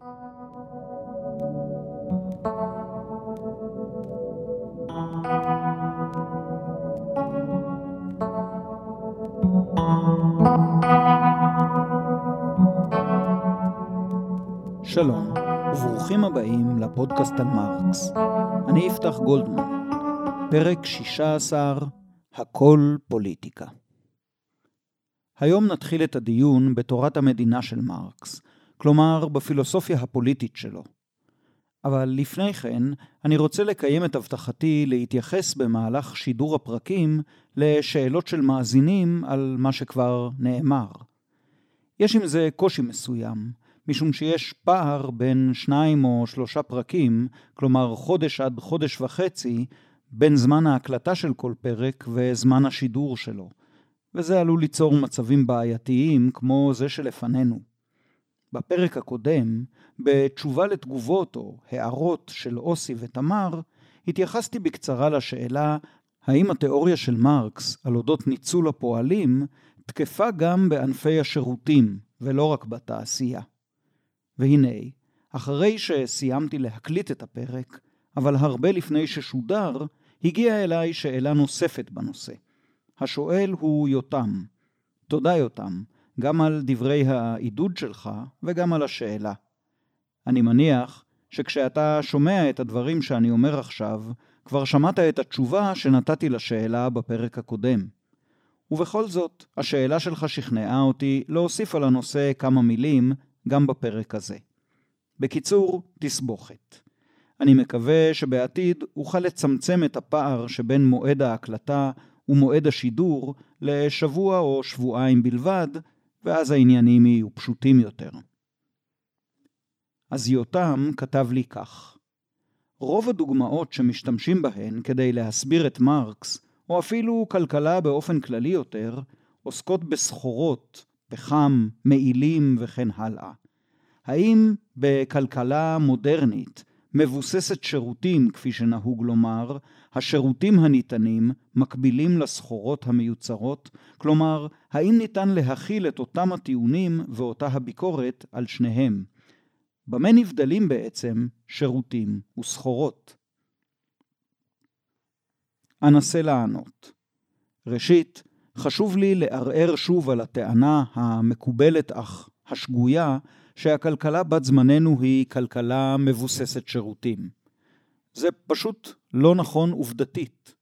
שלום, וברוכים הבאים לפודקאסט על מרקס. אני יפתח גולדמן, פרק 16, הכל פוליטיקה. היום נתחיל את הדיון בתורת המדינה של מרקס, כלומר בפילוסופיה הפוליטית שלו. אבל לפני כן, אני רוצה לקיים את הבטחתי להתייחס במהלך שידור הפרקים לשאלות של מאזינים על מה שכבר נאמר. יש עם זה קושי מסוים, משום שיש פער בין שניים או שלושה פרקים, כלומר חודש עד חודש וחצי, בין זמן ההקלטה של כל פרק וזמן השידור שלו, וזה עלול ליצור מצבים בעייתיים כמו זה שלפנינו. בפרק הקודם, בתשובה לתגובות או הערות של אוסי ותמר, התייחסתי בקצרה לשאלה האם התיאוריה של מרקס על אודות ניצול הפועלים תקפה גם בענפי השירותים ולא רק בתעשייה. והנה, אחרי שסיימתי להקליט את הפרק, אבל הרבה לפני ששודר, הגיעה אליי שאלה נוספת בנושא. השואל הוא יותם. תודה יותם, גם על דברי העידוד שלך וגם על השאלה. אני מניח שכשאתה שומע את הדברים שאני אומר עכשיו, כבר שמעת את התשובה שנתתי לשאלה בפרק הקודם. ובכל זאת, השאלה שלך שכנעה אותי להוסיף על הנושא כמה מילים גם בפרק הזה. בקיצור, תסבוכת. אני מקווה שבעתיד אוכל לצמצם את הפער שבין מועד ההקלטה ומועד השידור לשבוע או שבועיים בלבד, ואז העניינים יהיו פשוטים יותר. אז יותם כתב לי כך: רוב הדוגמאות שמשתמשים בהן כדי להסביר את מרקס, או אפילו כלכלה באופן כללי יותר, עוסקות בסחורות, פחם, מעילים וכן הלאה. האם בכלכלה מודרנית, מבוססת שירותים, כפי שנהוג לומר, השירותים הניתנים מקבילים לסחורות המיוצרות? כלומר, האם ניתן להכיל את אותם הטיעונים ואותה הביקורת על שניהם? במה נבדלים בעצם שירותים וסחורות? אנסה לענות. ראשית, חשוב לי לערער שוב על הטענה המקובלת אך השגויה שהכלכלה בת זמננו היא כלכלה מבוססת שירותים. זה פשוט לא נכון עובדתית.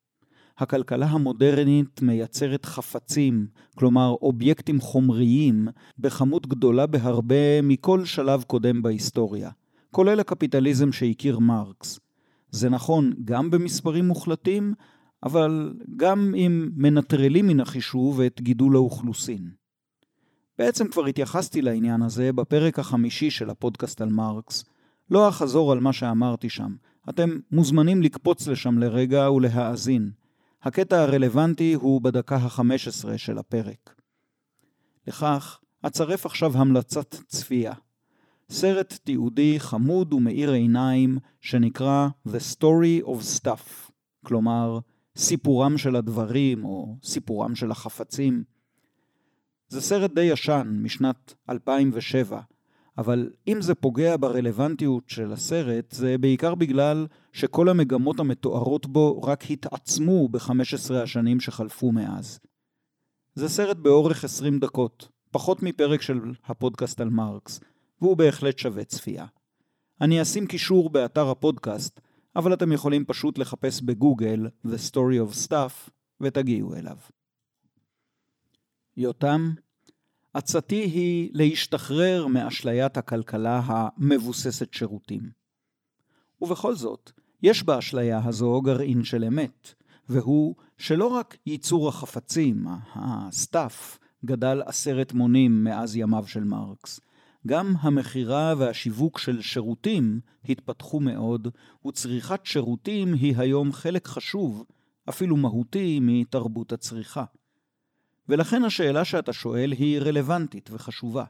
הכלכלה המודרנית מייצרת חפצים, כלומר אובייקטים חומריים, בכמות גדולה בהרבה מכל שלב קודם בהיסטוריה, כולל הקפיטליזם שהכיר מרקס. זה נכון גם במספרים מוחלטים, אבל גם אם מנטרלים מן החישוב את גידול האוכלוסין. בעצם כבר התייחסתי לעניין הזה בפרק החמישי של הפודקאסט על מרקס. לא אחזור על מה שאמרתי שם. אתם מוזמנים לקפוץ לשם לרגע ולהאזין. הקטע הרלוונטי הוא בדקה ה-15 של הפרק. לכך, אצרף עכשיו המלצת צפייה. סרט תיעודי חמוד ומאיר עיניים שנקרא The Story of Stuff, כלומר, סיפורם של הדברים או סיפורם של החפצים. זה סרט די ישן, משנת 2007, אבל אם זה פוגע ברלוונטיות של הסרט, זה בעיקר בגלל שכל המגמות המתוארות בו רק התעצמו ב-15 השנים שחלפו מאז. זה סרט באורך 20 דקות, פחות מפרק של הפודקאסט על מרקס, והוא בהחלט שווה צפייה. אני אשים קישור באתר הפודקאסט, אבל אתם יכולים פשוט לחפש בגוגל The Story of Stuff ותגיעו אליו. יותם, עצתי היא להשתחרר מאשליית הכלכלה המבוססת שירותים. ובכל זאת, יש באשליה הזו גרעין של אמת, והוא שלא רק ייצור החפצים, ה-stuff, גדל עשרת מונים מאז ימיו של מרקס, גם המכירה והשיווק של שירותים התפתחו מאוד, וצריכת שירותים היא היום חלק חשוב, אפילו מהותי, מתרבות הצריכה. ולכן השאלה שאתה שואל היא רלוונטית וחשובה.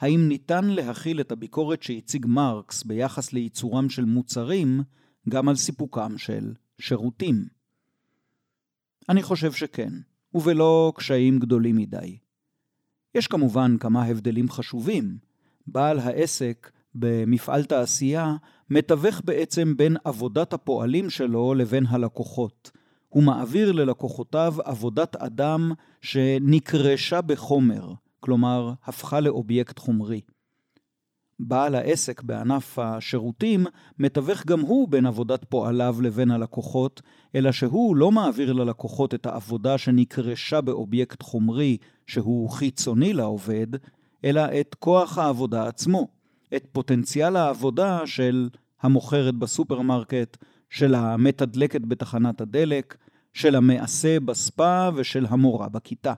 האם ניתן להכיל את הביקורת שהציג מרקס ביחס לייצורם של מוצרים גם על סיפוקם של שירותים? אני חושב שכן, ובלא קשיים גדולים מדי. יש כמובן כמה הבדלים חשובים. בעל העסק במפעל תעשייה, מתווך בעצם בין עבודת הפועלים שלו לבין הלקוחות. הוא מעביר ללקוחותיו עבודת אדם שנקרשה בחומר, כלומר, הפכה לאובייקט חומרי. בעל העסק בענף השירותים מתווך גם הוא בין עבודת פועליו לבין הלקוחות, אלא שהוא לא מעביר ללקוחות את העבודה שנקרשה באובייקט חומרי שהוא חיצוני לעובד, אלא את כוח העבודה עצמו, את פוטנציאל העבודה של המוכרת בסופרמרקט, של המתדלקת בתחנת הדלק, של המעשה בספה ושל המורה בכיתה.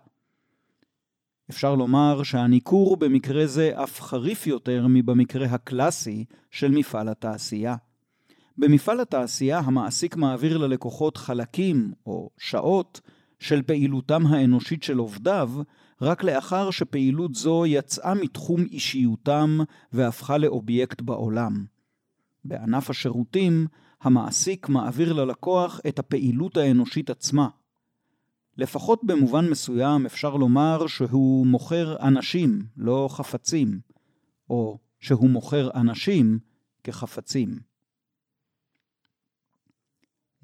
אפשר לומר שהניכור במקרה זה אף חריף יותר מבמקרה הקלאסי של מפעל התעשייה. במפעל התעשייה המעסיק מעביר ללקוחות חלקים או שעות של פעילותם האנושית של עובדיו, רק לאחר שפעילות זו יצאה מתחום אישיותם והפכה לאובייקט בעולם. בענף השירותים, המעסיק מעביר ללקוח את הפעילות האנושית עצמה, לפחות במובן מסוים אפשר לומר שהוא מוכר אנשים, לא חפצים, או שהוא מוכר אנשים כחפצים.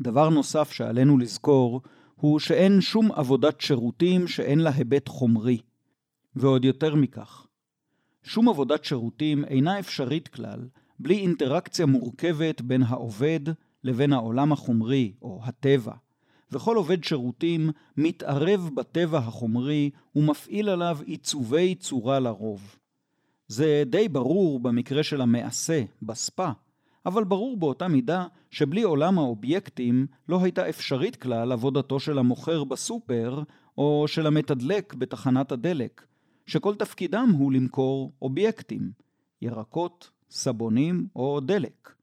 דבר נוסף שעלינו לזכור הוא שאין שום עבודת שירותים שאין לה היבט חומרי. ועוד יותר מכך, שום עבודת שירותים אינה אפשרית כלל בלי אינטראקציה מורכבת בין העובד לבין העולם החומרי או הטבע, וכל עובד שירותים מתערב בטבע החומרי ומפעיל עליו עיצובי צורה לרוב. זה די ברור במקרה של המעשה, בספה, אבל ברור באותה מידה שבלי עולם האובייקטים לא הייתה אפשרית כלל עבודתו של המוכר בסופר או של המתדלק בתחנת הדלק, שכל תפקידם הוא למכור אובייקטים, ירקות, סבונים או דלק.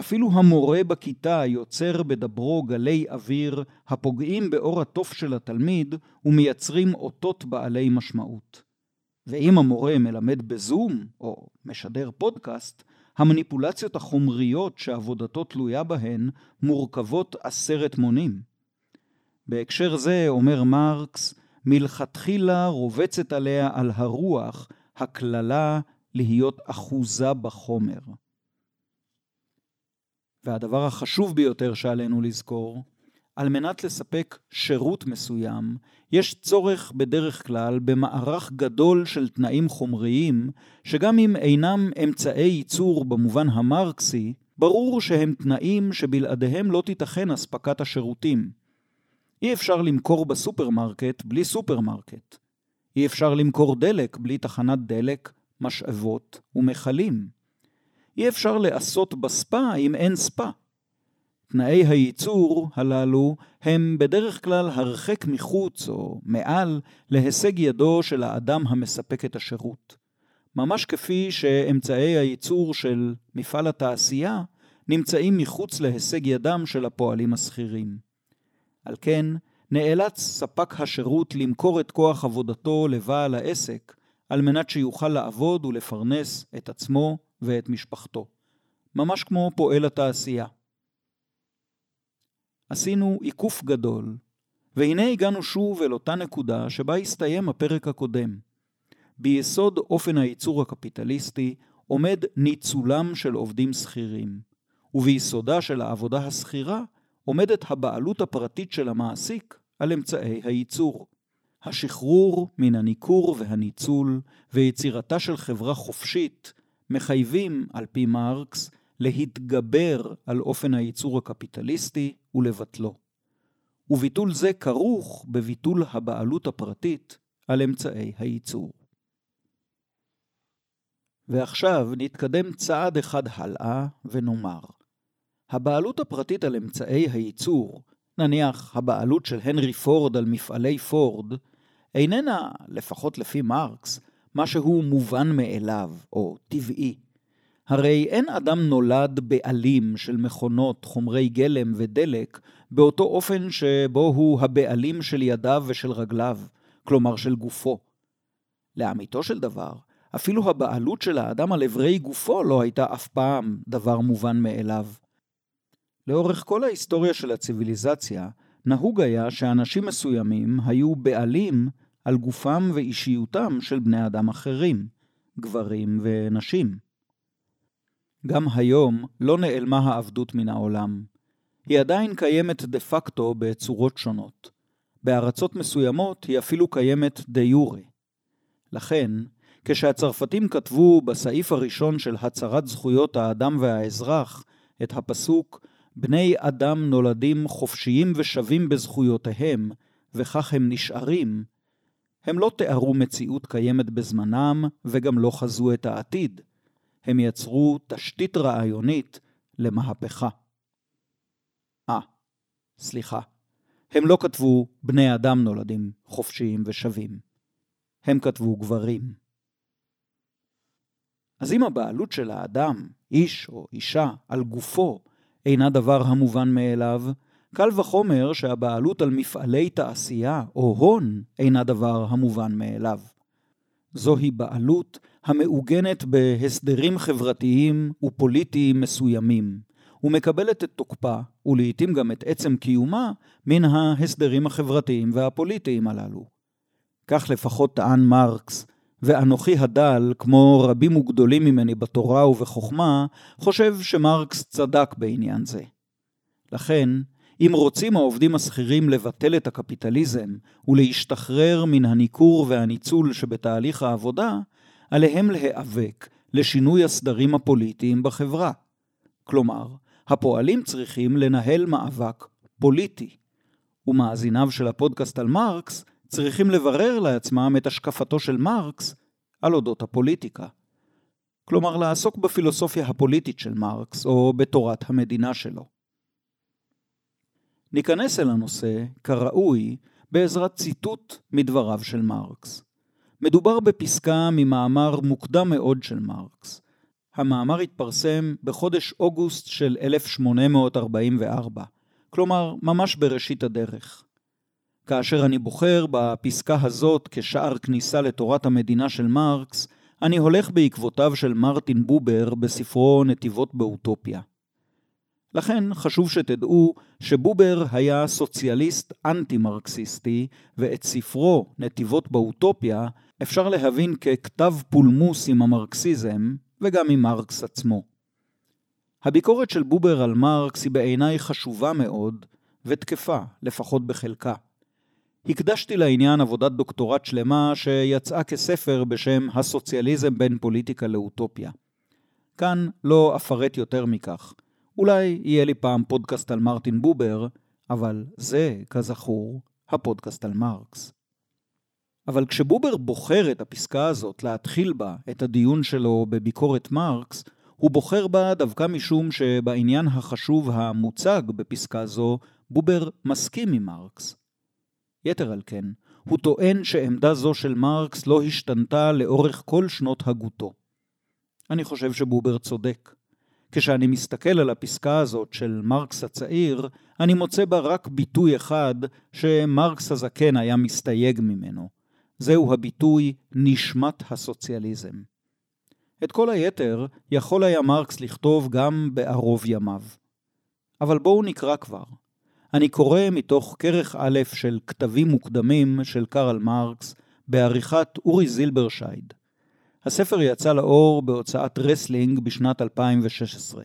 אפילו המורה בכיתה יוצר בדברו גלי אוויר הפוגעים באור התוף של התלמיד ומייצרים אותות בעלי משמעות. ואם המורה מלמד בזום או משדר פודקאסט, המניפולציות החומריות שעבודתו תלויה בהן מורכבות עשרת מונים. בהקשר זה אומר מרקס, מלכתחילה רובצת עליה על הרוח הקללה להיות אחוזה בחומר. והדבר החשוב ביותר שעלינו לזכור, על מנת לספק שירות מסוים, יש צורך בדרך כלל במערך גדול של תנאים חומריים, שגם אם אינם אמצעי ייצור במובן המרקסי, ברור שהם תנאים שבלעדיהם לא תיתכן אספקת השירותים. אי אפשר למכור בסופרמרקט בלי סופרמרקט. אי אפשר למכור דלק בלי תחנת דלק, משאבות ומכלים. אי אפשר לעשות בספא אם אין ספא. תנאי הייצור הללו הם בדרך כלל הרחק מחוץ או מעל להישג ידו של האדם המספק את השירות. ממש כפי שאמצעי הייצור של מפעל התעשייה נמצאים מחוץ להישג ידם של הפועלים השכירים. על כן, נאלץ ספק השירות למכור את כוח עבודתו לבעל העסק, על מנת שיוכל לעבוד ולפרנס את עצמו ואת משפחתו, ממש כמו פועל התעשייה. עשינו עיקוף גדול, והנה הגענו שוב אל אותה נקודה שבה הסתיים הפרק הקודם. ביסוד אופן הייצור הקפיטליסטי עומד ניצולם של עובדים שכירים, וביסודה של העבודה השכירה עומדת הבעלות הפרטית של המעסיק על אמצעי הייצור. השחרור מן הניכור והניצול ויצירתה של חברה חופשית מחייבים, על פי מרקס, להתגבר על אופן הייצור הקפיטליסטי ולבטלו. וביטול זה כרוך בביטול הבעלות הפרטית על אמצעי הייצור. ועכשיו נתקדם צעד אחד הלאה ונאמר, הבעלות הפרטית על אמצעי הייצור, נניח הבעלות של הנרי פורד על מפעלי פורד, איננה, לפחות לפי מרקס, משהו מובן מאליו או טבעי. הרי אין אדם נולד בעלים של מכונות, חומרי גלם ודלק באותו אופן שבו הוא הבעלים של ידיו ושל רגליו, כלומר של גופו. לאמיתו של דבר, אפילו הבעלות של האדם על אברי גופו לא הייתה אף פעם דבר מובן מאליו. לאורך כל ההיסטוריה של הציוויליזציה, נהוג היה שאנשים מסוימים היו בעלים על גופם ואישיותם של בני אדם אחרים, גברים ונשים. גם היום לא נעלמה העבדות מן העולם. היא עדיין קיימת דה פקטו בצורות שונות. בארצות מסוימות היא אפילו קיימת דה יורה. לכן, כשהצרפתים כתבו בסעיף הראשון של הצהרת זכויות האדם והאזרח את הפסוק בני אדם נולדים חופשיים ושווים בזכויותיהם, וכך הם נשארים, הם לא תיארו מציאות קיימת בזמנם וגם לא חזו את העתיד. הם יצרו תשתית רעיונית למהפכה. אה, סליחה. הם לא כתבו בני אדם נולדים חופשיים ושווים. הם כתבו גברים. אז אם הבעלות של האדם, איש או אישה, על גופו, אינה דבר המובן מאליו, קל וחומר שהבעלות על מפעלי תעשייה או הון אינה דבר המובן מאליו. זוהי בעלות המעוגנת בהסדרים חברתיים ופוליטיים מסוימים, ומקבלת את תוקפה, ולעיתים גם את עצם קיומה, מן ההסדרים החברתיים והפוליטיים הללו. כך לפחות טען מרקס, ואנוכי הדל, כמו רבים וגדולים ממני בתורה ובחוכמה, חושב שמרקס צדק בעניין זה. לכן, אם רוצים העובדים השכירים לבטל את הקפיטליזם ולהשתחרר מן הניכור והניצול שבתהליך העבודה, עליהם להיאבק לשינוי הסדרים הפוליטיים בחברה. כלומר, הפועלים צריכים לנהל מאבק פוליטי. ומאזיניו של הפודקאסט על מרקס צריכים לברר לעצמם את השקפתו של מרקס על אודות הפוליטיקה. כלומר, לעסוק בפילוסופיה הפוליטית של מרקס, או בתורת המדינה שלו. ניכנס אל הנושא, כראוי, בעזרת ציטוט מדבריו של מרקס. מדובר בפסקה ממאמר מוקדם מאוד של מרקס. המאמר התפרסם בחודש אוגוסט של 1844, כלומר ממש בראשית הדרך. כאשר אני בוחר בפסקה הזאת כשער כניסה לתורת המדינה של מרקס, אני הולך בעקבותיו של מרטין בובר בספרו נתיבות באוטופיה. לכן חשוב שתדעו שבובר היה סוציאליסט אנטי-מרקסיסטי, ואת ספרו נתיבות באוטופיה אפשר להבין ככתב פולמוס עם המרקסיזם, וגם עם מרקס עצמו. הביקורת של בובר על מרקס היא בעיניי חשובה מאוד, ותקפה, לפחות בחלקה. הקדשתי לעניין עבודת דוקטורט שלמה שיצאה כספר בשם הסוציאליזם בין פוליטיקה לאוטופיה. כאן לא אפרט יותר מכך. אולי יהיה לי פעם פודקאסט על מרטין בובר, אבל זה, כזכור, הפודקאסט על מרקס. אבל כשבובר בוחר את הפסקה הזאת להתחיל בה את הדיון שלו בביקורת מרקס, הוא בוחר בה דווקא משום שבעניין החשוב המוצג בפסקה זו, בובר מסכים עם מרקס. יתר על כן, הוא טוען שעמדה זו של מרקס לא השתנתה לאורך כל שנות הגותו. אני חושב שבובר צודק. כשאני מסתכל על הפסקה הזאת של מרקס הצעיר, אני מוצא בה רק ביטוי אחד שמרקס הזקן היה מסתייג ממנו. זהו הביטוי נשמת הסוציאליזם. את כל היתר יכול היה מרקס לכתוב גם בערוב ימיו. אבל בואו נקרא כבר. אני קורא מתוך כרך א' של כתבים מוקדמים של קרל מרקס בעריכת אורי זילברשייד. הספר יצא לאור בהוצאת רסלינג בשנת 2016.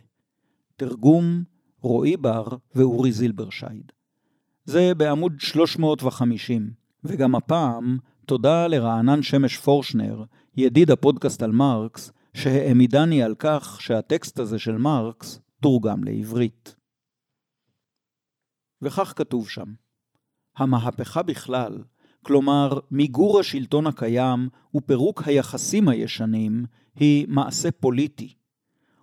תרגום רועי בר ואורי זילברשייד. זה בעמוד 350, וגם הפעם תודה לרענן שמש פורשנר, ידיד הפודקאסט על מרקס, שהעמידני על כך שהטקסט הזה של מרקס תורגם לעברית. וכך כתוב שם: המהפכה בכלל, כלומר מיגור השלטון הקיים ופירוק היחסים הישנים, היא מעשה פוליטי.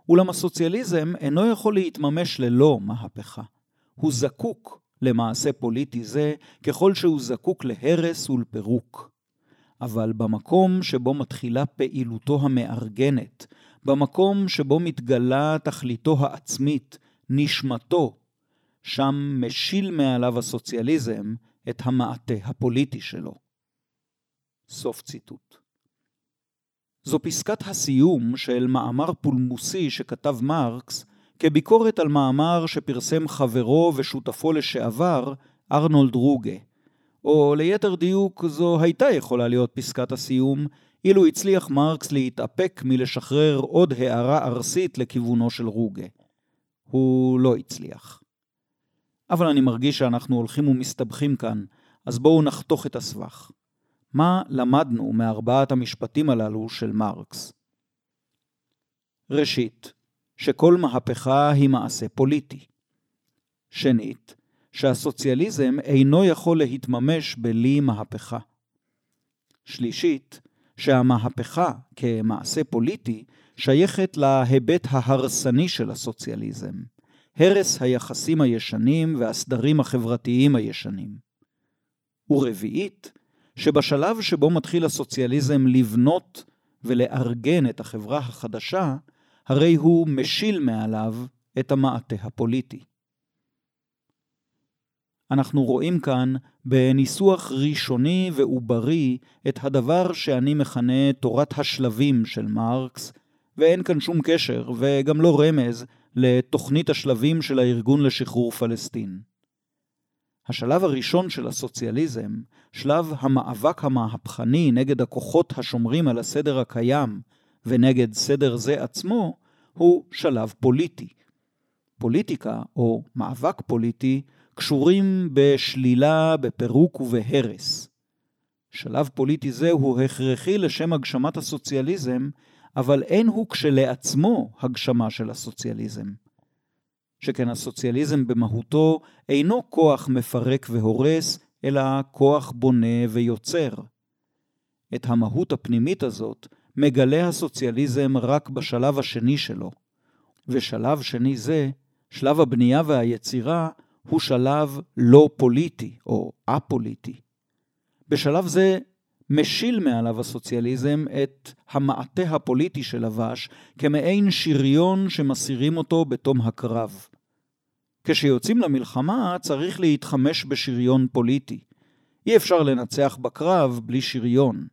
אולם הסוציאליזם אינו יכול להתממש ללא מהפכה. הוא זקוק למעשה פוליטי זה ככל שהוא זקוק להרס ולפירוק. אבל במקום שבו מתחילה פעילותו המארגנת, במקום שבו מתגלה תכליתו העצמית, נשמתו, שם משיל מעליו הסוציאליזם את המעטה הפוליטי שלו. סוף ציטוט. זו פסקת הסיום של מאמר פולמוסי שכתב מרקס כביקורת על מאמר שפרסם חברו ושותפו לשעבר, ארנולד רוגה. או ליתר דיוק, זו הייתה יכולה להיות פסקת הסיום, אילו הצליח מרקס להתאפק מלשחרר עוד הערה ארסית לכיוונו של רוגה. הוא לא הצליח. אבל אני מרגיש שאנחנו הולכים ומסתבכים כאן, אז בואו נחתוך את הסבך. מה למדנו מארבעת המשפטים הללו של מרקס? ראשית, שכל מהפכה היא מעשה פוליטי. שנית, שהסוציאליזם אינו יכול להתממש בלי מהפכה. שלישית, שהמהפכה כמעשה פוליטי שייכת להיבט ההרסני של הסוציאליזם, הרס היחסים הישנים והסדרים החברתיים הישנים. ורביעית, שבשלב שבו מתחיל הסוציאליזם לבנות ולארגן את החברה החדשה, הרי הוא משיל מעליו את המעטה הפוליטי. אנחנו רואים כאן בניסוח ראשוני ועוברי את הדבר שאני מכנה תורת השלבים של מרקס, ואין כאן שום קשר וגם לא רמז לתוכנית השלבים של הארגון לשחרור פלסטין. השלב הראשון של הסוציאליזם, שלב המאבק המהפכני נגד הכוחות השומרים על הסדר הקיים ונגד סדר זה עצמו, הוא שלב פוליטי. פוליטיקה, או מאבק פוליטי, קשורים בשלילה, בפירוק ובהרס. שלב פוליטי זה הוא הכרחי לשם הגשמת הסוציאליזם, אבל אין הוא כשלעצמו הגשמה של הסוציאליזם. שכן הסוציאליזם במהותו אינו כוח מפרק והורס, אלא כוח בונה ויוצר. את המהות הפנימית הזאת מגלה הסוציאליזם רק בשלב השני שלו, ושלב שני זה, שלב הבנייה והיצירה, הוא שלב לא פוליטי או א-פוליטי. בשלב זה משיל מעליו הסוציאליזם את המעטה הפוליטי שלבש כמעין שריון שמסירים אותו בתום הקרב. כשיוצאים למלחמה צריך להתחמש בשריון פוליטי. אי אפשר לנצח בקרב בלי שריון.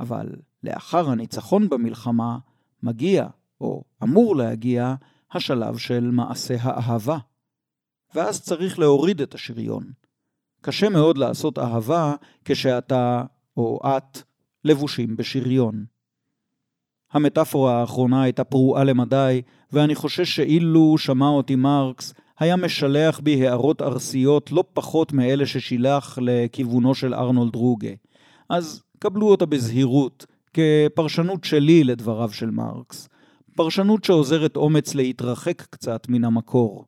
אבל לאחר הניצחון במלחמה מגיע, או אמור להגיע, השלב של מעשה האהבה. ואז צריך להוריד את השריון. קשה מאוד לעשות אהבה כשאתה או את לבושים בשריון. המטאפורה האחרונה הייתה פרועה למדי, ואני חושש שאילו שמע אותי מרקס, היה משלח בי הערות ארסיות לא פחות מאלה ששילח לכיוונו של ארנולד רוגה. אז קבלו אותה בזהירות, כפרשנות שלי לדבריו של מרקס. פרשנות שעוזרת אומץ להתרחק קצת מן המקור.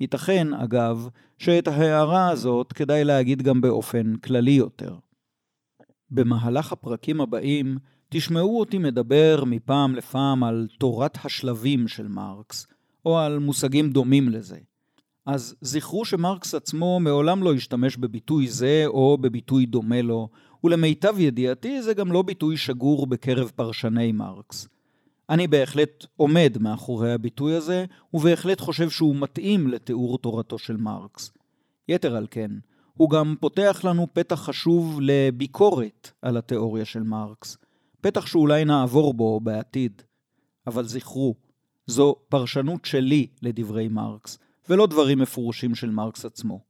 ייתכן, אגב, שאת ההערה הזאת כדאי להגיד גם באופן כללי יותר. במהלך הפרקים הבאים תשמעו אותי מדבר מפעם לפעם על תורת השלבים של מרקס, או על מושגים דומים לזה. אז זכרו שמרקס עצמו מעולם לא השתמש בביטוי זה או בביטוי דומה לו, ולמיטב ידיעתי זה גם לא ביטוי שגור בקרב פרשני מרקס. אני בהחלט עומד מאחורי הביטוי הזה, ובהחלט חושב שהוא מתאים לתיאור תורתו של מרקס. יתר על כן, הוא גם פותח לנו פתח חשוב לביקורת על התיאוריה של מרקס, פתח שאולי נעבור בו בעתיד. אבל זכרו, זו פרשנות שלי לדברי מרקס, ולא דברים מפורשים של מרקס עצמו.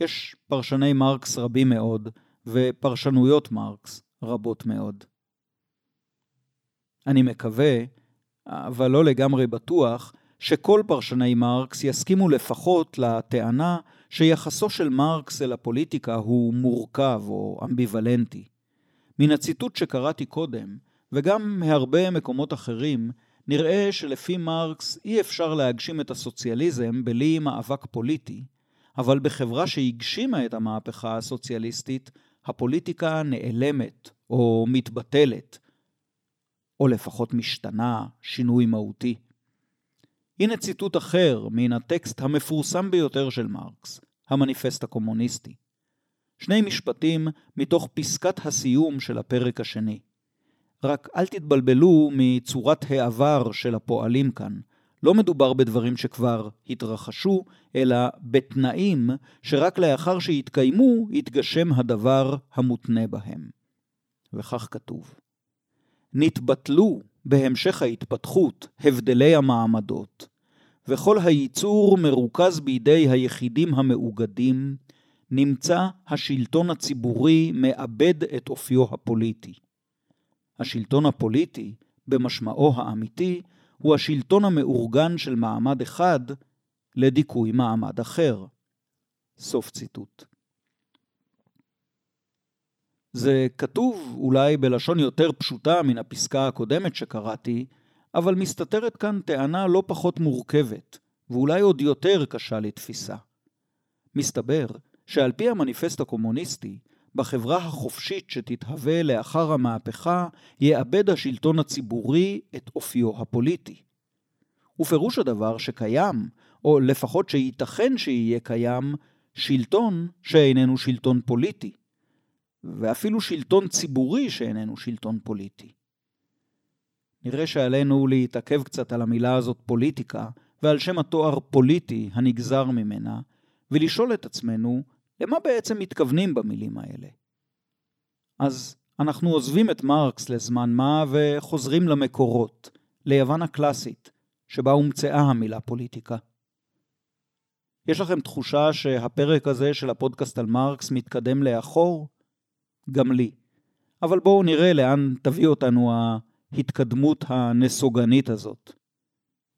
יש פרשני מרקס רבים מאוד, ופרשנויות מרקס רבות מאוד. אני מקווה, אבל לא לגמרי בטוח, שכל פרשני מרקס יסכימו לפחות לטענה שיחסו של מרקס אל הפוליטיקה הוא מורכב או אמביוולנטי. מן הציטוט שקראתי קודם, וגם מהרבה מקומות אחרים, נראה שלפי מרקס אי אפשר להגשים את הסוציאליזם בלי מאבק פוליטי, אבל בחברה שהגשימה את המהפכה הסוציאליסטית, הפוליטיקה נעלמת או מתבטלת, או לפחות משתנה שינוי מהותי. הנה ציטוט אחר מן הטקסט המפורסם ביותר של מרקס, המניפסט הקומוניסטי. שני משפטים מתוך פסקת הסיום של הפרק השני. רק אל תתבלבלו מצורת העבר של הפועלים כאן. לא מדובר בדברים שכבר התרחשו, אלא בתנאים שרק לאחר שיתקיימו, יתגשם הדבר המותנה בהם. וכך כתוב: נתבטלו בהמשך ההתפתחות הבדלי המעמדות, וכל הייצור מרוכז בידי היחידים המאוגדים, נמצא השלטון הציבורי מאבד את אופיו הפוליטי. השלטון הפוליטי, במשמעו האמיתי, הוא השלטון המאורגן של מעמד אחד לדיכוי מעמד אחר. סוף ציטוט. זה כתוב אולי בלשון יותר פשוטה מן הפסקה הקודמת שקראתי, אבל מסתתרת כאן טענה לא פחות מורכבת, ואולי עוד יותר קשה לתפיסה. מסתבר שעל פי המניפסט הקומוניסטי, בחברה החופשית שתתהווה לאחר המהפכה, יאבד השלטון הציבורי את אופיו הפוליטי. ופירוש הדבר שקיים, או לפחות שייתכן שיהיה קיים, שלטון שאיננו שלטון פוליטי, ואפילו שלטון ציבורי שאיננו שלטון פוליטי. נראה שעלינו להתעכב קצת על המילה הזאת פוליטיקה, ועל שם התואר פוליטי הנגזר ממנה, ולשאול את עצמנו, למה בעצם מתכוונים במילים האלה? אז אנחנו עוזבים את מרקס לזמן מה וחוזרים למקורות, ליוון הקלאסית, שבה הומצאה המילה פוליטיקה. יש לכם תחושה שהפרק הזה של הפודקאסט על מרקס מתקדם לאחור? גם לי. אבל בואו נראה לאן תביא אותנו ההתקדמות הנסוגנית הזאת.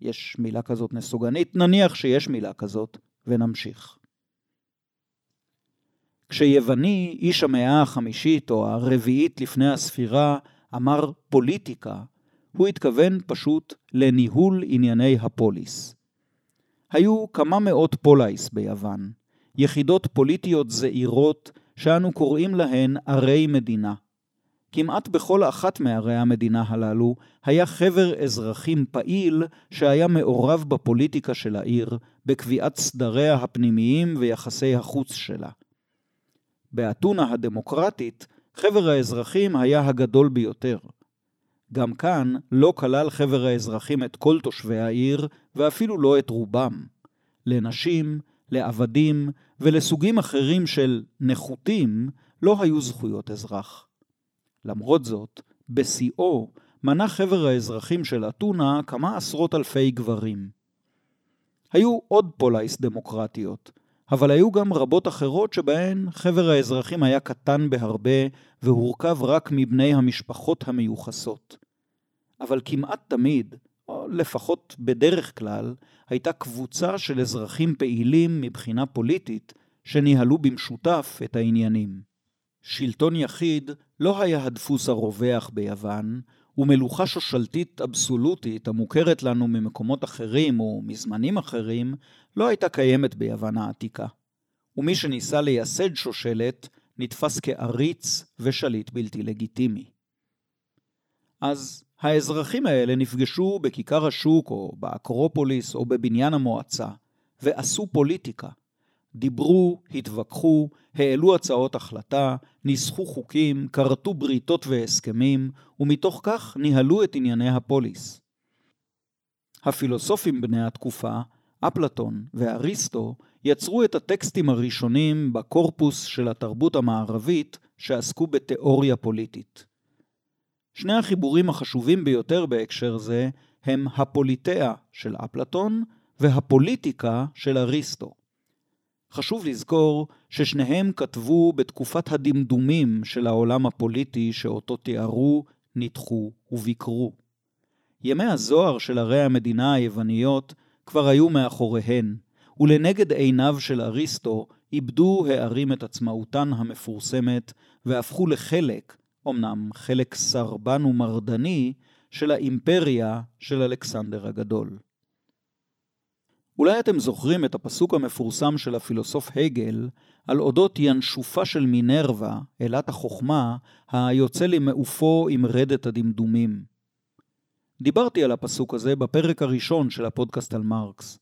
יש מילה כזאת נסוגנית? נניח שיש מילה כזאת, ונמשיך. כשיווני, איש המאה החמישית או הרביעית לפני הספירה, אמר פוליטיקה, הוא התכוון פשוט לניהול ענייני הפוליס. היו כמה מאות פולייס ביוון, יחידות פוליטיות זעירות שאנו קוראים להן ערי מדינה. כמעט בכל אחת מערי המדינה הללו היה חבר אזרחים פעיל שהיה מעורב בפוליטיקה של העיר, בקביעת סדריה הפנימיים ויחסי החוץ שלה. באתונה הדמוקרטית, חבר האזרחים היה הגדול ביותר. גם כאן לא כלל חבר האזרחים את כל תושבי העיר, ואפילו לא את רובם. לנשים, לעבדים ולסוגים אחרים של נחותים לא היו זכויות אזרח. למרות זאת, בשיאו מנה חבר האזרחים של אתונה כמה עשרות אלפי גברים. היו עוד פולייס דמוקרטיות, אבל היו גם רבות אחרות שבהן חבר האזרחים היה קטן בהרבה והורכב רק מבני המשפחות המיוחסות. אבל כמעט תמיד, או לפחות בדרך כלל, הייתה קבוצה של אזרחים פעילים מבחינה פוליטית שניהלו במשותף את העניינים. שלטון יחיד לא היה הדפוס הרווח ביוון, ומלוכה שושלתית אבסולוטית המוכרת לנו ממקומות אחרים או מזמנים אחרים, לא הייתה קיימת ביוון העתיקה. ומי שניסה לייסד שושלת נתפס כעריץ ושליט בלתי לגיטימי. אז האזרחים האלה נפגשו בכיכר השוק או באקרופוליס או בבניין המועצה, ועשו פוליטיקה. דיברו, התווכחו, העלו הצעות החלטה, ניסחו חוקים, כרתו בריתות והסכמים, ומתוך כך ניהלו את ענייני הפוליס. הפילוסופים בני התקופה, אפלטון ואריסטו, יצרו את הטקסטים הראשונים בקורפוס של התרבות המערבית שעסקו בתיאוריה פוליטית. שני החיבורים החשובים ביותר בהקשר זה הם הפוליטאה של אפלטון והפוליטיקה של אריסטו. חשוב לזכור ששניהם כתבו בתקופת הדמדומים של העולם הפוליטי שאותו תיארו, ניתחו וביקרו. ימי הזוהר של ערי המדינה היווניות כבר היו מאחוריהן, ולנגד עיניו של אריסטו איבדו הערים את עצמאותן המפורסמת והפכו לחלק אמנם חלק סרבן ומרדני, של האימפריה של אלכסנדר הגדול. אולי אתם זוכרים את הפסוק המפורסם של הפילוסוף הגל על אודות ינשופה של מינרווה, אלת החוכמה, היוצא למעופו עם רדת הדמדומים. דיברתי על הפסוק הזה בפרק הראשון של הפודקאסט על מרקס.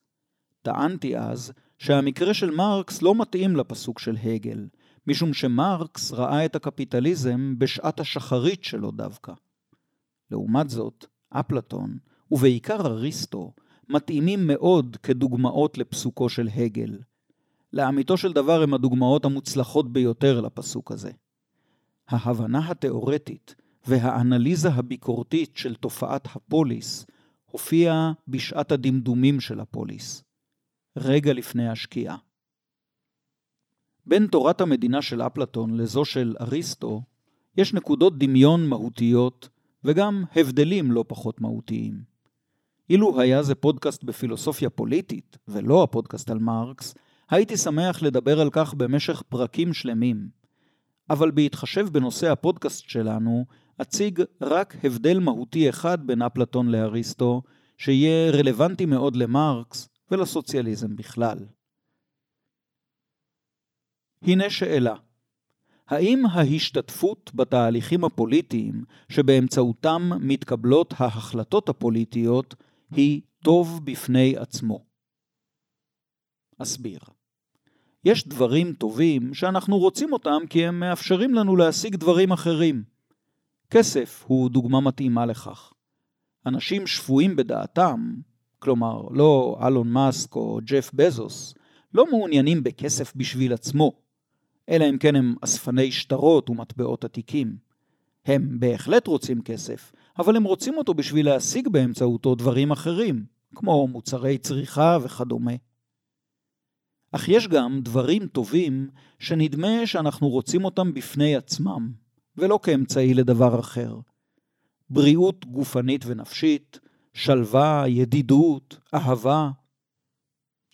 טענתי אז שהמקרה של מרקס לא מתאים לפסוק של הגל, משום שמרקס ראה את הקפיטליזם בשעת השחרית שלו דווקא. לעומת זאת, אפלטון, ובעיקר אריסטו, מתאימים מאוד כדוגמאות לפסוקו של הגל. לאמיתו של דבר הם הדוגמאות המוצלחות ביותר לפסוק הזה. ההבנה התאורטית והאנליזה הביקורתית של תופעת הפוליס הופיעה בשעת הדמדומים של הפוליס, רגע לפני השקיעה. בין תורת המדינה של אפלטון לזו של אריסטו, יש נקודות דמיון מהותיות, וגם הבדלים לא פחות מהותיים. אילו היה זה פודקאסט בפילוסופיה פוליטית, ולא הפודקאסט על מרקס, הייתי שמח לדבר על כך במשך פרקים שלמים. אבל בהתחשב בנושא הפודקאסט שלנו, אציג רק הבדל מהותי אחד בין אפלטון לאריסטו, שיהיה רלוונטי מאוד למרקס ולסוציאליזם בכלל. הנה שאלה האם ההשתתפות בתהליכים הפוליטיים שבאמצעותם מתקבלות ההחלטות הפוליטיות היא טוב בפני עצמו? אסביר. יש דברים טובים שאנחנו רוצים אותם כי הם מאפשרים לנו להשיג דברים אחרים. כסף הוא דוגמה מתאימה לכך. אנשים שפויים בדעתם, כלומר לא אלון מאסק או ג'ף בזוס, לא מעוניינים בכסף בשביל עצמו, אלא אם כן הם אספני שטרות ומטבעות עתיקים. הם בהחלט רוצים כסף, אבל הם רוצים אותו בשביל להשיג באמצעותו דברים אחרים, כמו מוצרי צריכה וכדומה. אך יש גם דברים טובים שנדמה שאנחנו רוצים אותם בפני עצמם, ולא כאמצעי לדבר אחר. בריאות גופנית ונפשית, שלווה, ידידות, אהבה.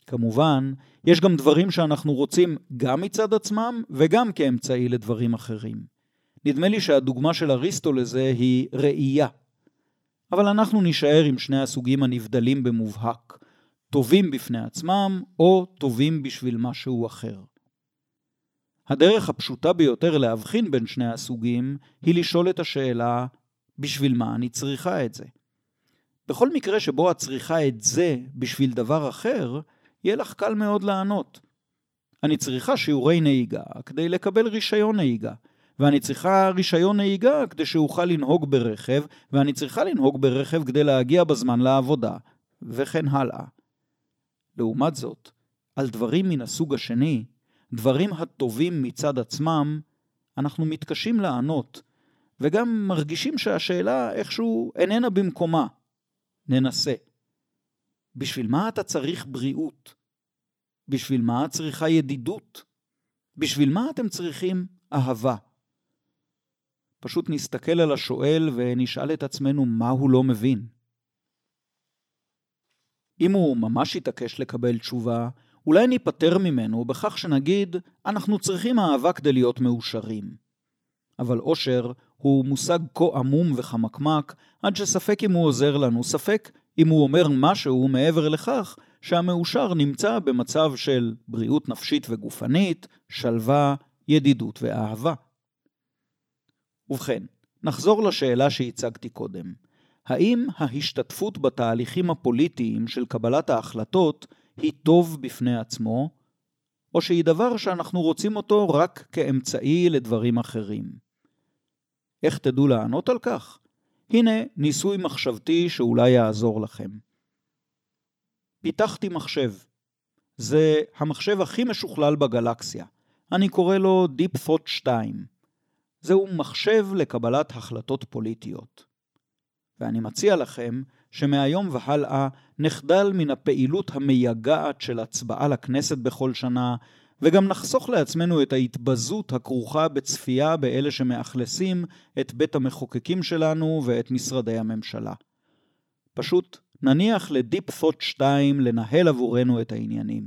כמובן, יש גם דברים שאנחנו רוצים גם מצד עצמם וגם כאמצעי לדברים אחרים. נדמה לי שהדוגמה של אריסטו לזה היא ראייה. אבל אנחנו נישאר עם שני הסוגים הנבדלים במובהק, טובים בפני עצמם או טובים בשביל משהו אחר. הדרך הפשוטה ביותר להבחין בין שני הסוגים היא לשאול את השאלה, בשביל מה אני צריכה את זה? בכל מקרה שבו את צריכה את זה בשביל דבר אחר, יהיה לך קל מאוד לענות. אני צריכה שיעורי נהיגה כדי לקבל רישיון נהיגה, ואני צריכה רישיון נהיגה כדי שאוכל לנהוג ברכב, ואני צריכה לנהוג ברכב כדי להגיע בזמן לעבודה, וכן הלאה. לעומת זאת, על דברים מן הסוג השני, דברים הטובים מצד עצמם, אנחנו מתקשים לענות, וגם מרגישים שהשאלה איכשהו איננה במקומה. ננסה. בשביל מה אתה צריך בריאות? בשביל מה את צריכה ידידות? בשביל מה אתם צריכים אהבה? פשוט נסתכל על השואל ונשאל את עצמנו מה הוא לא מבין. אם הוא ממש יתעקש לקבל תשובה, אולי ניפטר ממנו בכך שנגיד, אנחנו צריכים אהבה כדי להיות מאושרים. אבל אושר הוא מושג כה עמום וחמקמק, עד שספק אם הוא עוזר לנו, ספק אם הוא אומר משהו מעבר לכך שהמאושר נמצא במצב של בריאות נפשית וגופנית, שלווה, ידידות ואהבה. ובכן, נחזור לשאלה שהצגתי קודם. האם ההשתתפות בתהליכים הפוליטיים של קבלת ההחלטות היא טוב בפני עצמו, או שהיא דבר שאנחנו רוצים אותו רק כאמצעי לדברים אחרים? איך תדעו לענות על כך? הנה ניסוי מחשבתי שאולי יעזור לכם. פיתחתי מחשב. זה המחשב הכי משוכלל בגלקסיה. אני קורא לו Deep Thought 2. זהו מחשב לקבלת החלטות פוליטיות. ואני מציע לכם שמהיום והלאה נחדל מן הפעילות המייגעת של הצבעה לכנסת בכל שנה, וגם נחסוך לעצמנו את ההתבזות הכרוכה בצפייה באלה שמאכלסים את בית המחוקקים שלנו ואת משרדי הממשלה. פשוט נניח לדיפ ת'וט 2 לנהל עבורנו את העניינים.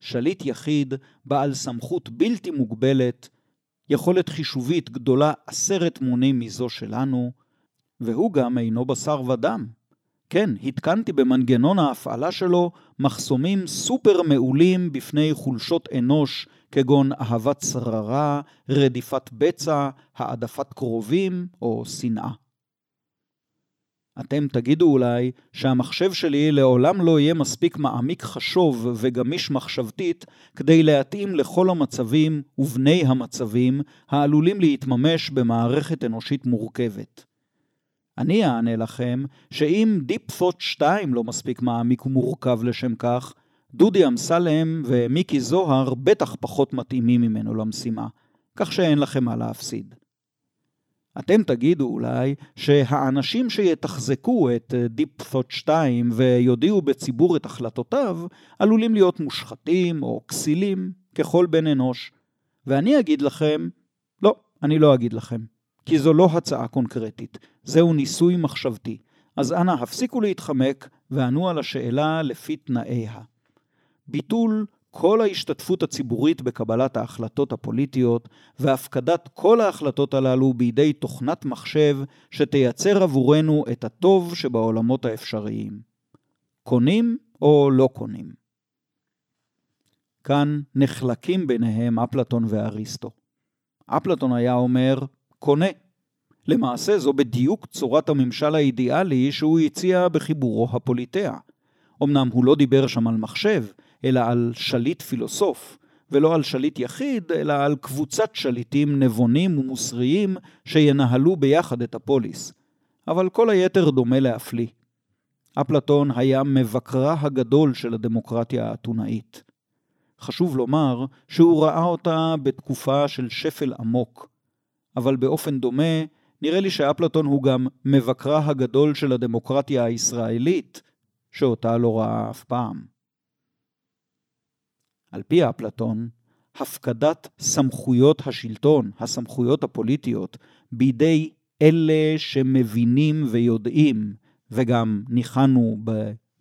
שליט יחיד, בעל סמכות בלתי מוגבלת, יכולת חישובית גדולה עשרת מונים מזו שלנו, והוא גם אינו בשר ודם. כן, התקנתי במנגנון ההפעלה שלו מחסומים סופר מעולים בפני חולשות אנוש כגון אהבת שררה, רדיפת בצע, העדפת קרובים או שנאה. אתם תגידו אולי שהמחשב שלי לעולם לא יהיה מספיק מעמיק חשוב וגמיש מחשבתית כדי להתאים לכל המצבים ובני המצבים העלולים להתממש במערכת אנושית מורכבת. אני אענה לכם שאם Thought 2 לא מספיק מעמיק ומורכב לשם כך, דודי אמסלם ומיקי זוהר בטח פחות מתאימים ממנו למשימה, כך שאין לכם מה להפסיד. אתם תגידו אולי שהאנשים שיתחזקו את Deep Thought 2 ויודיעו בציבור את החלטותיו, עלולים להיות מושחתים או כסילים ככל בן אנוש. ואני אגיד לכם, לא, אני לא אגיד לכם. כי זו לא הצעה קונקרטית, זהו ניסוי מחשבתי. אז אנא הפסיקו להתחמק וענו על השאלה לפי תנאיה. ביטול כל ההשתתפות הציבורית בקבלת ההחלטות הפוליטיות והפקדת כל ההחלטות הללו בידי תוכנת מחשב שתייצר עבורנו את הטוב שבעולמות האפשריים. קונים או לא קונים? כאן נחלקים ביניהם אפלטון ואריסטו. אפלטון היה אומר, קונה. למעשה זו בדיוק צורת הממשל האידיאלי שהוא הציע בחיבורו הפוליטאה. אמנם הוא לא דיבר שם על מחשב, אלא על שליט פילוסוף, ולא על שליט יחיד, אלא על קבוצת שליטים נבונים ומוסריים שינהלו ביחד את הפוליס. אבל כל היתר דומה להפליא. אפלטון היה מבקרה הגדול של הדמוקרטיה האתונאית. חשוב לומר שהוא ראה אותה בתקופה של שפל עמוק, אבל באופן דומה, נראה לי שאפלטון הוא גם מבקרה הגדול של הדמוקרטיה הישראלית, שאותה לא ראה אף פעם. על פי אפלטון, הפקדת סמכויות השלטון, הסמכויות הפוליטיות, בידי אלה שמבינים ויודעים, וגם ניחנו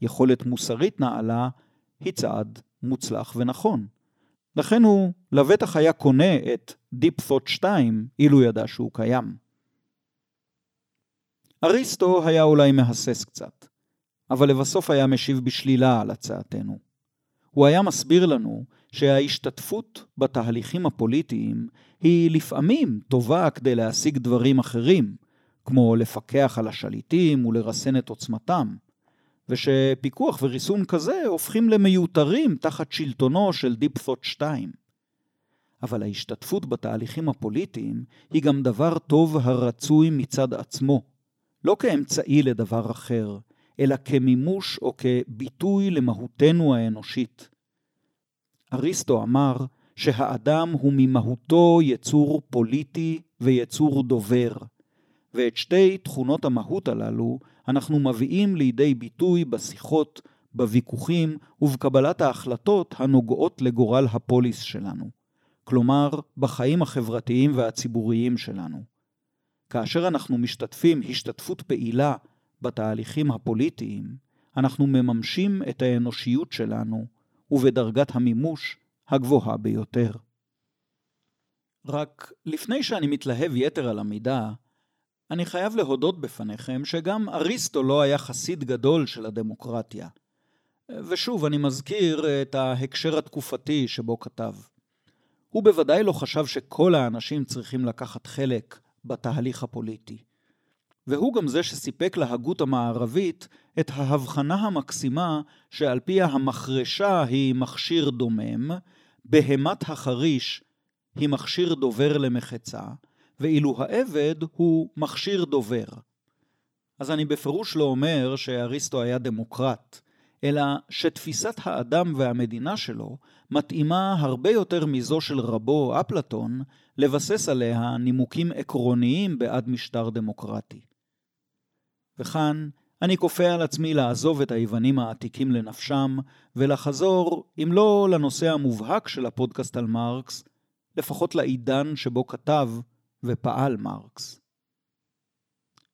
ביכולת מוסרית נעלה, היא צעד מוצלח ונכון. לכן הוא לבטח היה קונה את Deep Thought 2 אילו ידע שהוא קיים. אריסטו היה אולי מהסס קצת, אבל לבסוף היה משיב בשלילה על הצעתנו. הוא היה מסביר לנו שההשתתפות בתהליכים הפוליטיים היא לפעמים טובה כדי להשיג דברים אחרים, כמו לפקח על השליטים ולרסן את עוצמתם, ושפיקוח וריסון כזה הופכים למיותרים תחת שלטונו של דיפ-ת'וט 2. אבל ההשתתפות בתהליכים הפוליטיים היא גם דבר טוב הרצוי מצד עצמו, לא כאמצעי לדבר אחר, אלא כמימוש או כביטוי למהותנו האנושית. אריסטו אמר שהאדם הוא ממהותו יצור פוליטי ויצור דובר, ואת שתי תכונות המהות הללו אנחנו מביאים לידי ביטוי בשיחות, בוויכוחים ובקבלת ההחלטות הנוגעות לגורל הפוליס שלנו, כלומר בחיים החברתיים והציבוריים שלנו. כאשר אנחנו משתתפים השתתפות פעילה בתהליכים הפוליטיים, אנחנו מממשים את האנושיות שלנו, ובדרגת המימוש הגבוהה ביותר. רק לפני שאני מתלהב יתר על המידה, אני חייב להודות בפניכם שגם אריסטו לא היה חסיד גדול של הדמוקרטיה. ושוב, אני מזכיר את ההקשר התקופתי שבו כתב. הוא בוודאי לא חשב שכל האנשים צריכים לקחת חלק בתהליך הפוליטי. והוא גם זה שסיפק להגות המערבית את ההבחנה המקסימה שעל פיה המחרשה היא מכשיר דומם, בהמת החריש היא מכשיר דובר למחצה, ואילו העבד הוא מכשיר דובר. אז אני בפירוש לא אומר שאריסטו היה דמוקרט, אלא שתפיסת האדם והמדינה שלו מתאימה הרבה יותר מזו של רבו אפלטון לבסס עליה נימוקים עקרוניים בעד משטר דמוקרטי. וכאן אני כופה על עצמי לעזוב את היוונים העתיקים לנפשם, ולחזור, אם לא לנושא המובהק של הפודקאסט על מרקס, לפחות לעידן שבו כתב ופעל מרקס.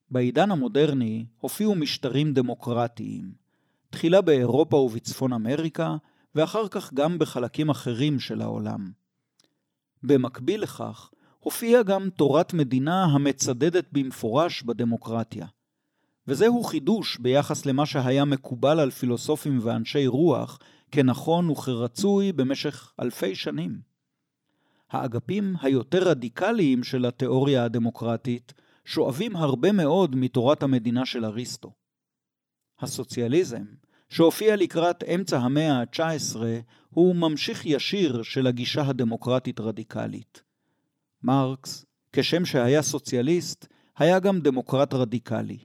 בעידן המודרני הופיעו משטרים דמוקרטיים, תחילה באירופה ובצפון אמריקה, ואחר כך גם בחלקים אחרים של העולם. במקביל לכך, הופיעה גם תורת מדינה המצדדת במפורש בדמוקרטיה. וזהו חידוש ביחס למה שהיה מקובל על פילוסופים ואנשי רוח כנכון וכרצוי במשך אלפי שנים. האגפים היותר רדיקליים של התיאוריה הדמוקרטית שואבים הרבה מאוד מתורת המדינה של אריסטו. הסוציאליזם, שהופיע לקראת אמצע המאה ה-19, הוא ממשיך ישיר של הגישה הדמוקרטית רדיקלית. מרקס, כשם שהיה סוציאליסט, היה גם דמוקרט רדיקלי.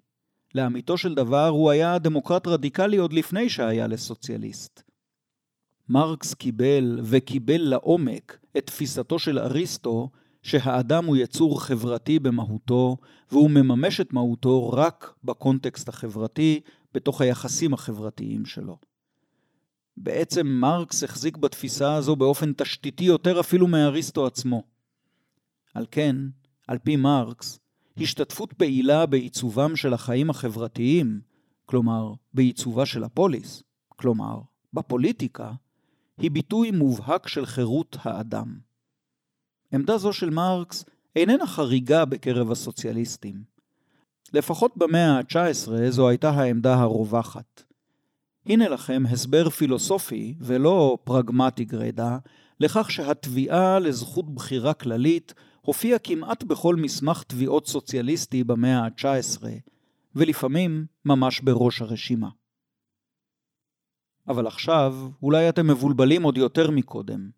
לאמיתו של דבר הוא היה דמוקרט רדיקלי עוד לפני שהיה לסוציאליסט. מרקס קיבל וקיבל לעומק את תפיסתו של אריסטו שהאדם הוא יצור חברתי במהותו והוא מממש את מהותו רק בקונטקסט החברתי, בתוך היחסים החברתיים שלו. בעצם מרקס החזיק בתפיסה הזו באופן תשתיתי יותר אפילו מאריסטו עצמו. על כן, על פי מרקס, השתתפות פעילה בעיצובם של החיים החברתיים, כלומר בעיצובה של הפוליס, כלומר בפוליטיקה, היא ביטוי מובהק של חירות האדם. עמדה זו של מרקס איננה חריגה בקרב הסוציאליסטים. לפחות במאה ה-19 זו הייתה העמדה הרווחת. הנה לכם הסבר פילוסופי ולא פרגמטי גרידא לכך שהתביעה לזכות בחירה כללית הופיעה כמעט בכל מסמך תביעות סוציאליסטי במאה ה-19, ולפעמים ממש בראש הרשימה. אבל עכשיו אולי אתם מבולבלים עוד יותר מקודם.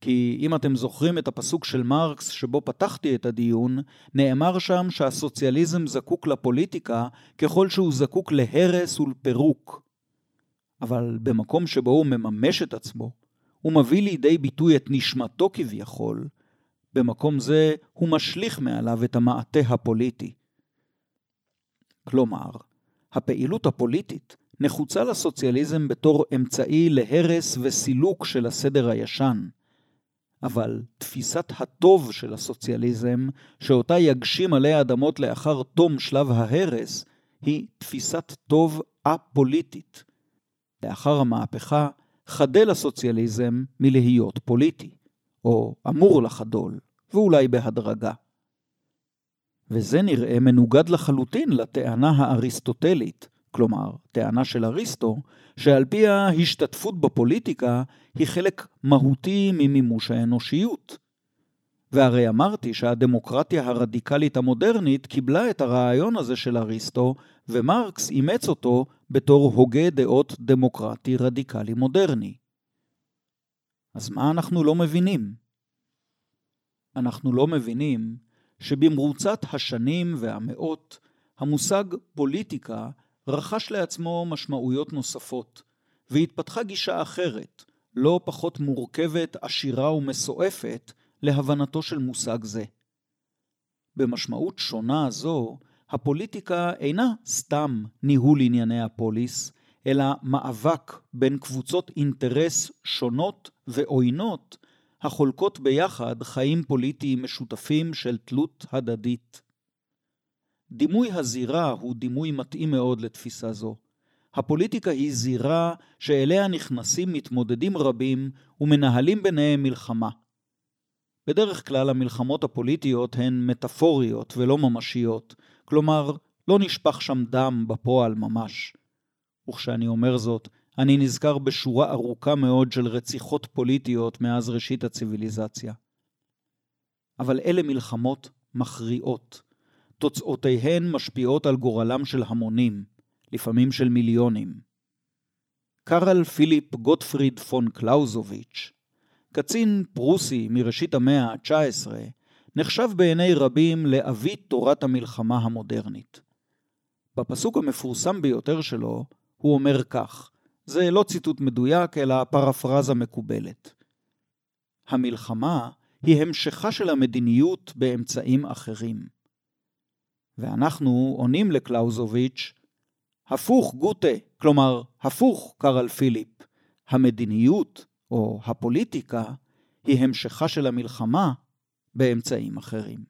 כי אם אתם זוכרים את הפסוק של מרקס שבו פתחתי את הדיון, נאמר שם שהסוציאליזם זקוק לפוליטיקה ככל שהוא זקוק להרס ולפירוק. אבל במקום שבו הוא מממש את עצמו, הוא מביא לידי ביטוי את נשמתו כביכול, במקום זה הוא משליך מעליו את המעטה הפוליטי. כלומר, הפעילות הפוליטית נחוצה לסוציאליזם בתור אמצעי להרס וסילוק של הסדר הישן. אבל תפיסת הטוב של הסוציאליזם, שאותה יגשים עלי אדמות לאחר תום שלב ההרס, היא תפיסת טוב א-פוליטית. לאחר המהפכה חדל הסוציאליזם מלהיות פוליטי, או אמור לחדול, ואולי בהדרגה. וזה נראה מנוגד לחלוטין לטענה האריסטוטלית, כלומר, טענה של אריסטו, שעל פי ההשתתפות בפוליטיקה היא חלק מהותי ממימוש האנושיות. והרי אמרתי שהדמוקרטיה הרדיקלית המודרנית קיבלה את הרעיון הזה של אריסטו, ומרקס אימץ אותו בתור הוגה דעות דמוקרטי רדיקלי מודרני. אז מה אנחנו לא מבינים? אנחנו לא מבינים שבמרוצת השנים והמאות המושג פוליטיקה רכש לעצמו משמעויות נוספות, והתפתחה גישה אחרת, לא פחות מורכבת, עשירה ומסועפת, להבנתו של מושג זה. במשמעות שונה זו, הפוליטיקה אינה סתם ניהול ענייני הפוליס, אלא מאבק בין קבוצות אינטרס שונות ועוינות, החולקות ביחד חיים פוליטיים משותפים של תלות הדדית. דימוי הזירה הוא דימוי מתאים מאוד לתפיסה זו. הפוליטיקה היא זירה שאליה נכנסים מתמודדים רבים ומנהלים ביניהם מלחמה. בדרך כלל המלחמות הפוליטיות הן מטאפוריות ולא ממשיות, כלומר, לא נשפך שם דם בפועל ממש. וכשאני אומר זאת, אני נזכר בשורה ארוכה מאוד של רציחות פוליטיות מאז ראשית הציוויליזציה. אבל אלה מלחמות מכריעות. תוצאותיהן משפיעות על גורלם של המונים, לפעמים של מיליונים. קרל פיליפ גוטפריד פון קלאוזוביץ', קצין פרוסי מראשית המאה ה-19, נחשב בעיני רבים לאבי תורת המלחמה המודרנית. בפסוק המפורסם ביותר שלו, הוא אומר כך, זה לא ציטוט מדויק, אלא פרפרזה מקובלת. המלחמה היא המשכה של המדיניות באמצעים אחרים. ואנחנו עונים לקלאוזוביץ', הפוך גוטה, כלומר, הפוך קרל פיליפ, המדיניות או הפוליטיקה היא המשכה של המלחמה באמצעים אחרים.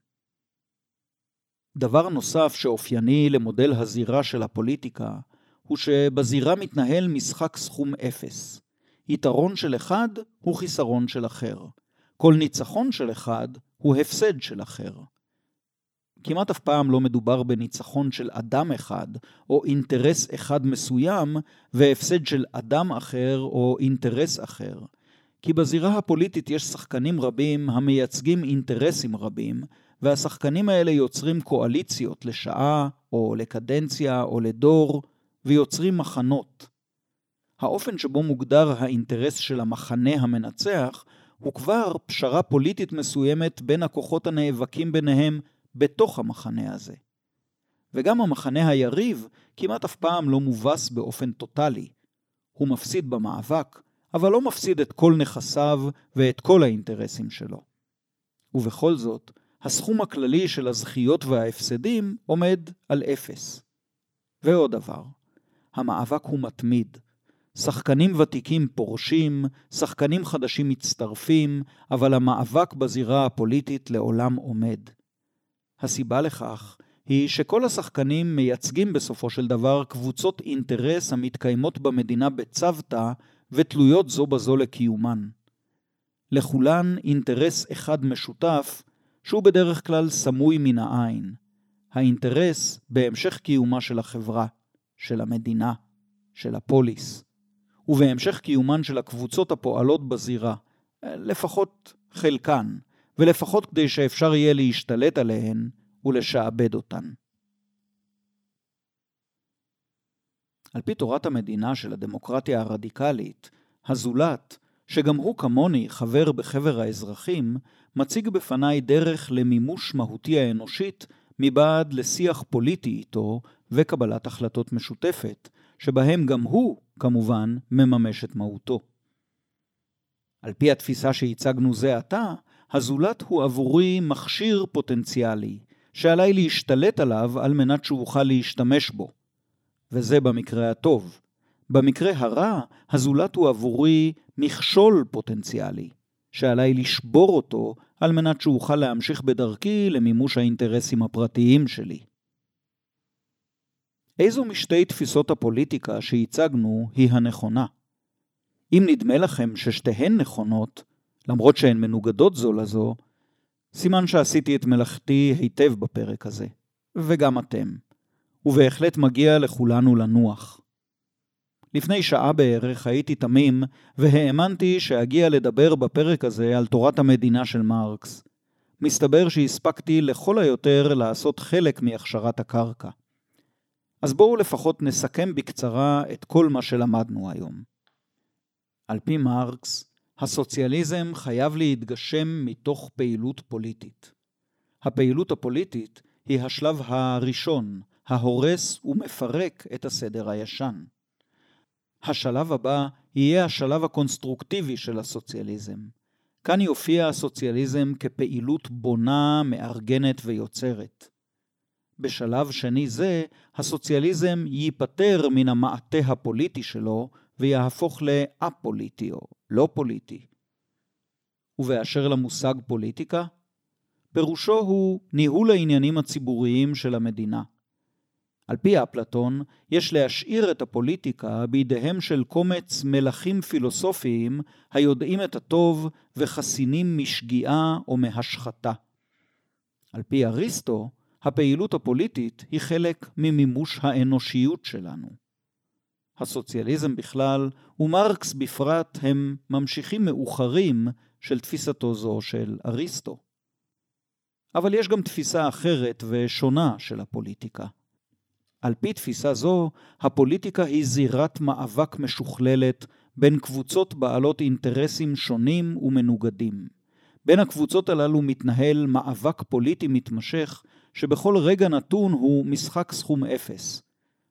דבר נוסף שאופייני למודל הזירה של הפוליטיקה, הוא שבזירה מתנהל משחק סכום אפס. יתרון של אחד הוא חיסרון של אחר. כל ניצחון של אחד הוא הפסד של אחר. כמעט אף פעם לא מדובר בניצחון של אדם אחד, או אינטרס אחד מסוים, והפסד של אדם אחר או אינטרס אחר. כי בזירה הפוליטית יש שחקנים רבים המייצגים אינטרסים רבים, והשחקנים האלה יוצרים קואליציות לשעה, או לקדנציה, או לדור, ויוצרים מחנות. האופן שבו מוגדר האינטרס של המחנה המנצח, הוא כבר פשרה פוליטית מסוימת בין הכוחות הנאבקים ביניהם בתוך המחנה הזה. וגם המחנה היריב כמעט אף פעם לא מובס באופן טוטאלי. הוא מפסיד במאבק, אבל לא מפסיד את כל נכסיו ואת כל האינטרסים שלו. ובכל זאת, הסכום הכללי של הזכיות וההפסדים עומד על אפס. ועוד דבר, המאבק הוא מתמיד. שחקנים ותיקים פורשים, שחקנים חדשים מצטרפים, אבל המאבק בזירה הפוליטית לעולם עומד. הסיבה לכך היא שכל השחקנים מייצגים בסופו של דבר קבוצות אינטרס המתקיימות במדינה בצוותא ותלויות זו בזו לקיומן. לכולן אינטרס אחד משותף, שהוא בדרך כלל סמוי מן העין. האינטרס בהמשך קיומה של החברה, של המדינה, של הפוליס, ובהמשך קיומן של הקבוצות הפועלות בזירה, לפחות חלקן, ולפחות כדי שאפשר יהיה להשתלט עליהן ולשעבד אותן. על פי תורת המדינה של הדמוקרטיה הרדיקלית, הזולת, שגם הוא כמוני חבר בחבר האזרחים, מציג בפניי דרך למימוש מהותי האנושית מבעד לשיח פוליטי איתו וקבלת החלטות משותפת, שבהם גם הוא, כמובן, מממש את מהותו. על פי התפיסה שהצגנו זה עתה, הזולת הוא עבורי מכשיר פוטנציאלי, שעליי להשתלט עליו על מנת שאוכל להשתמש בו. וזה במקרה הטוב. במקרה הרע, הזולת הוא עבורי מכשול פוטנציאלי, שעליי לשבור אותו על מנת שאוכל להמשיך בדרכי למימוש האינטרסים הפרטיים שלי. איזו משתי תפיסות הפוליטיקה שהצגנו היא הנכונה? אם נדמה לכם ששתיהן נכונות, למרות שהן מנוגדות זו לזו, סימן שעשיתי את מלאכתי היטב בפרק הזה, וגם אתם, ובהחלט מגיע לכולנו לנוח. לפני שעה בערך הייתי תמים, והאמנתי שאגיע לדבר בפרק הזה על תורת המדינה של מרקס. מסתבר שהספקתי לכל היותר לעשות חלק מהכשרת הקרקע. אז בואו לפחות נסכם בקצרה את כל מה שלמדנו היום. על פי מרקס, הסוציאליזם חייב להתגשם מתוך פעילות פוליטית. הפעילות הפוליטית היא השלב הראשון, ההורס ומפרק את הסדר הישן. השלב הבא יהיה השלב הקונסטרוקטיבי של הסוציאליזם. כאן יופיע הסוציאליזם כפעילות בונה, מארגנת ויוצרת. בשלב שני זה, הסוציאליזם ייפטר מן המעטה הפוליטי שלו ויהפוך לאפוליטי או לא פוליטי. ובאשר למושג פוליטיקה, פירושו הוא ניהול העניינים הציבוריים של המדינה. על פי אפלטון, יש להשאיר את הפוליטיקה בידיהם של קומץ מלכים פילוסופיים היודעים את הטוב וחסינים משגיאה או מהשחתה. על פי אריסטו, הפעילות הפוליטית היא חלק ממימוש האנושיות שלנו. הסוציאליזם בכלל ומרקס בפרט הם ממשיכים מאוחרים של תפיסתו זו של אריסטו. אבל יש גם תפיסה אחרת ושונה של הפוליטיקה. על פי תפיסה זו, הפוליטיקה היא זירת מאבק משוכללת בין קבוצות בעלות אינטרסים שונים ומנוגדים. בין הקבוצות הללו מתנהל מאבק פוליטי מתמשך, שבכל רגע נתון הוא משחק סכום אפס.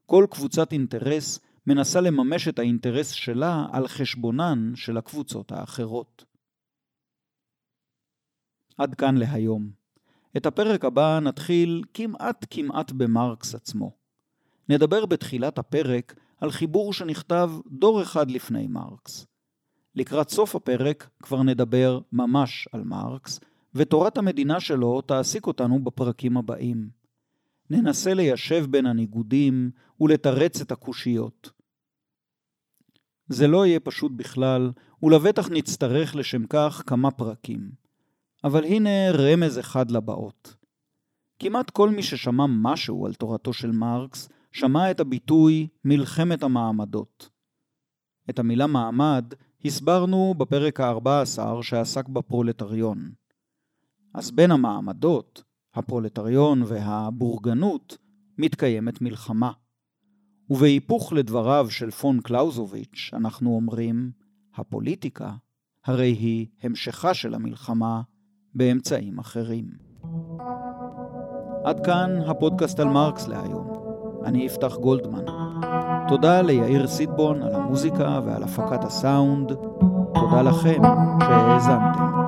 כל קבוצת אינטרס מנסה לממש את האינטרס שלה על חשבונן של הקבוצות האחרות. עד כאן להיום. את הפרק הבא נתחיל כמעט כמעט במרקס עצמו. נדבר בתחילת הפרק על חיבור שנכתב דור אחד לפני מרקס. לקראת סוף הפרק כבר נדבר ממש על מרקס, ותורת המדינה שלו תעסיק אותנו בפרקים הבאים. ננסה ליישב בין הניגודים ולתרץ את הקושיות. זה לא יהיה פשוט בכלל, ולבטח נצטרך לשם כך כמה פרקים. אבל הנה רמז אחד לבאות. כמעט כל מי ששמע משהו על תורתו של מרקס, שמע את הביטוי מלחמת המעמדות. את המילה מעמד הסברנו בפרק ה-14 שעסק בפרולטריון. אז בין המעמדות, הפרולטריון והבורגנות, מתקיימת מלחמה. ובהיפוך לדבריו של פון קלאוזוביץ', אנחנו אומרים, הפוליטיקה הרי היא המשכה של המלחמה באמצעים אחרים. עד כאן הפודקאסט על מרקס להיום. אני אפתח גולדמן. תודה ליאיר סיטבון על המוזיקה ועל הפקת הסאונד. תודה לכם שהאזנתם.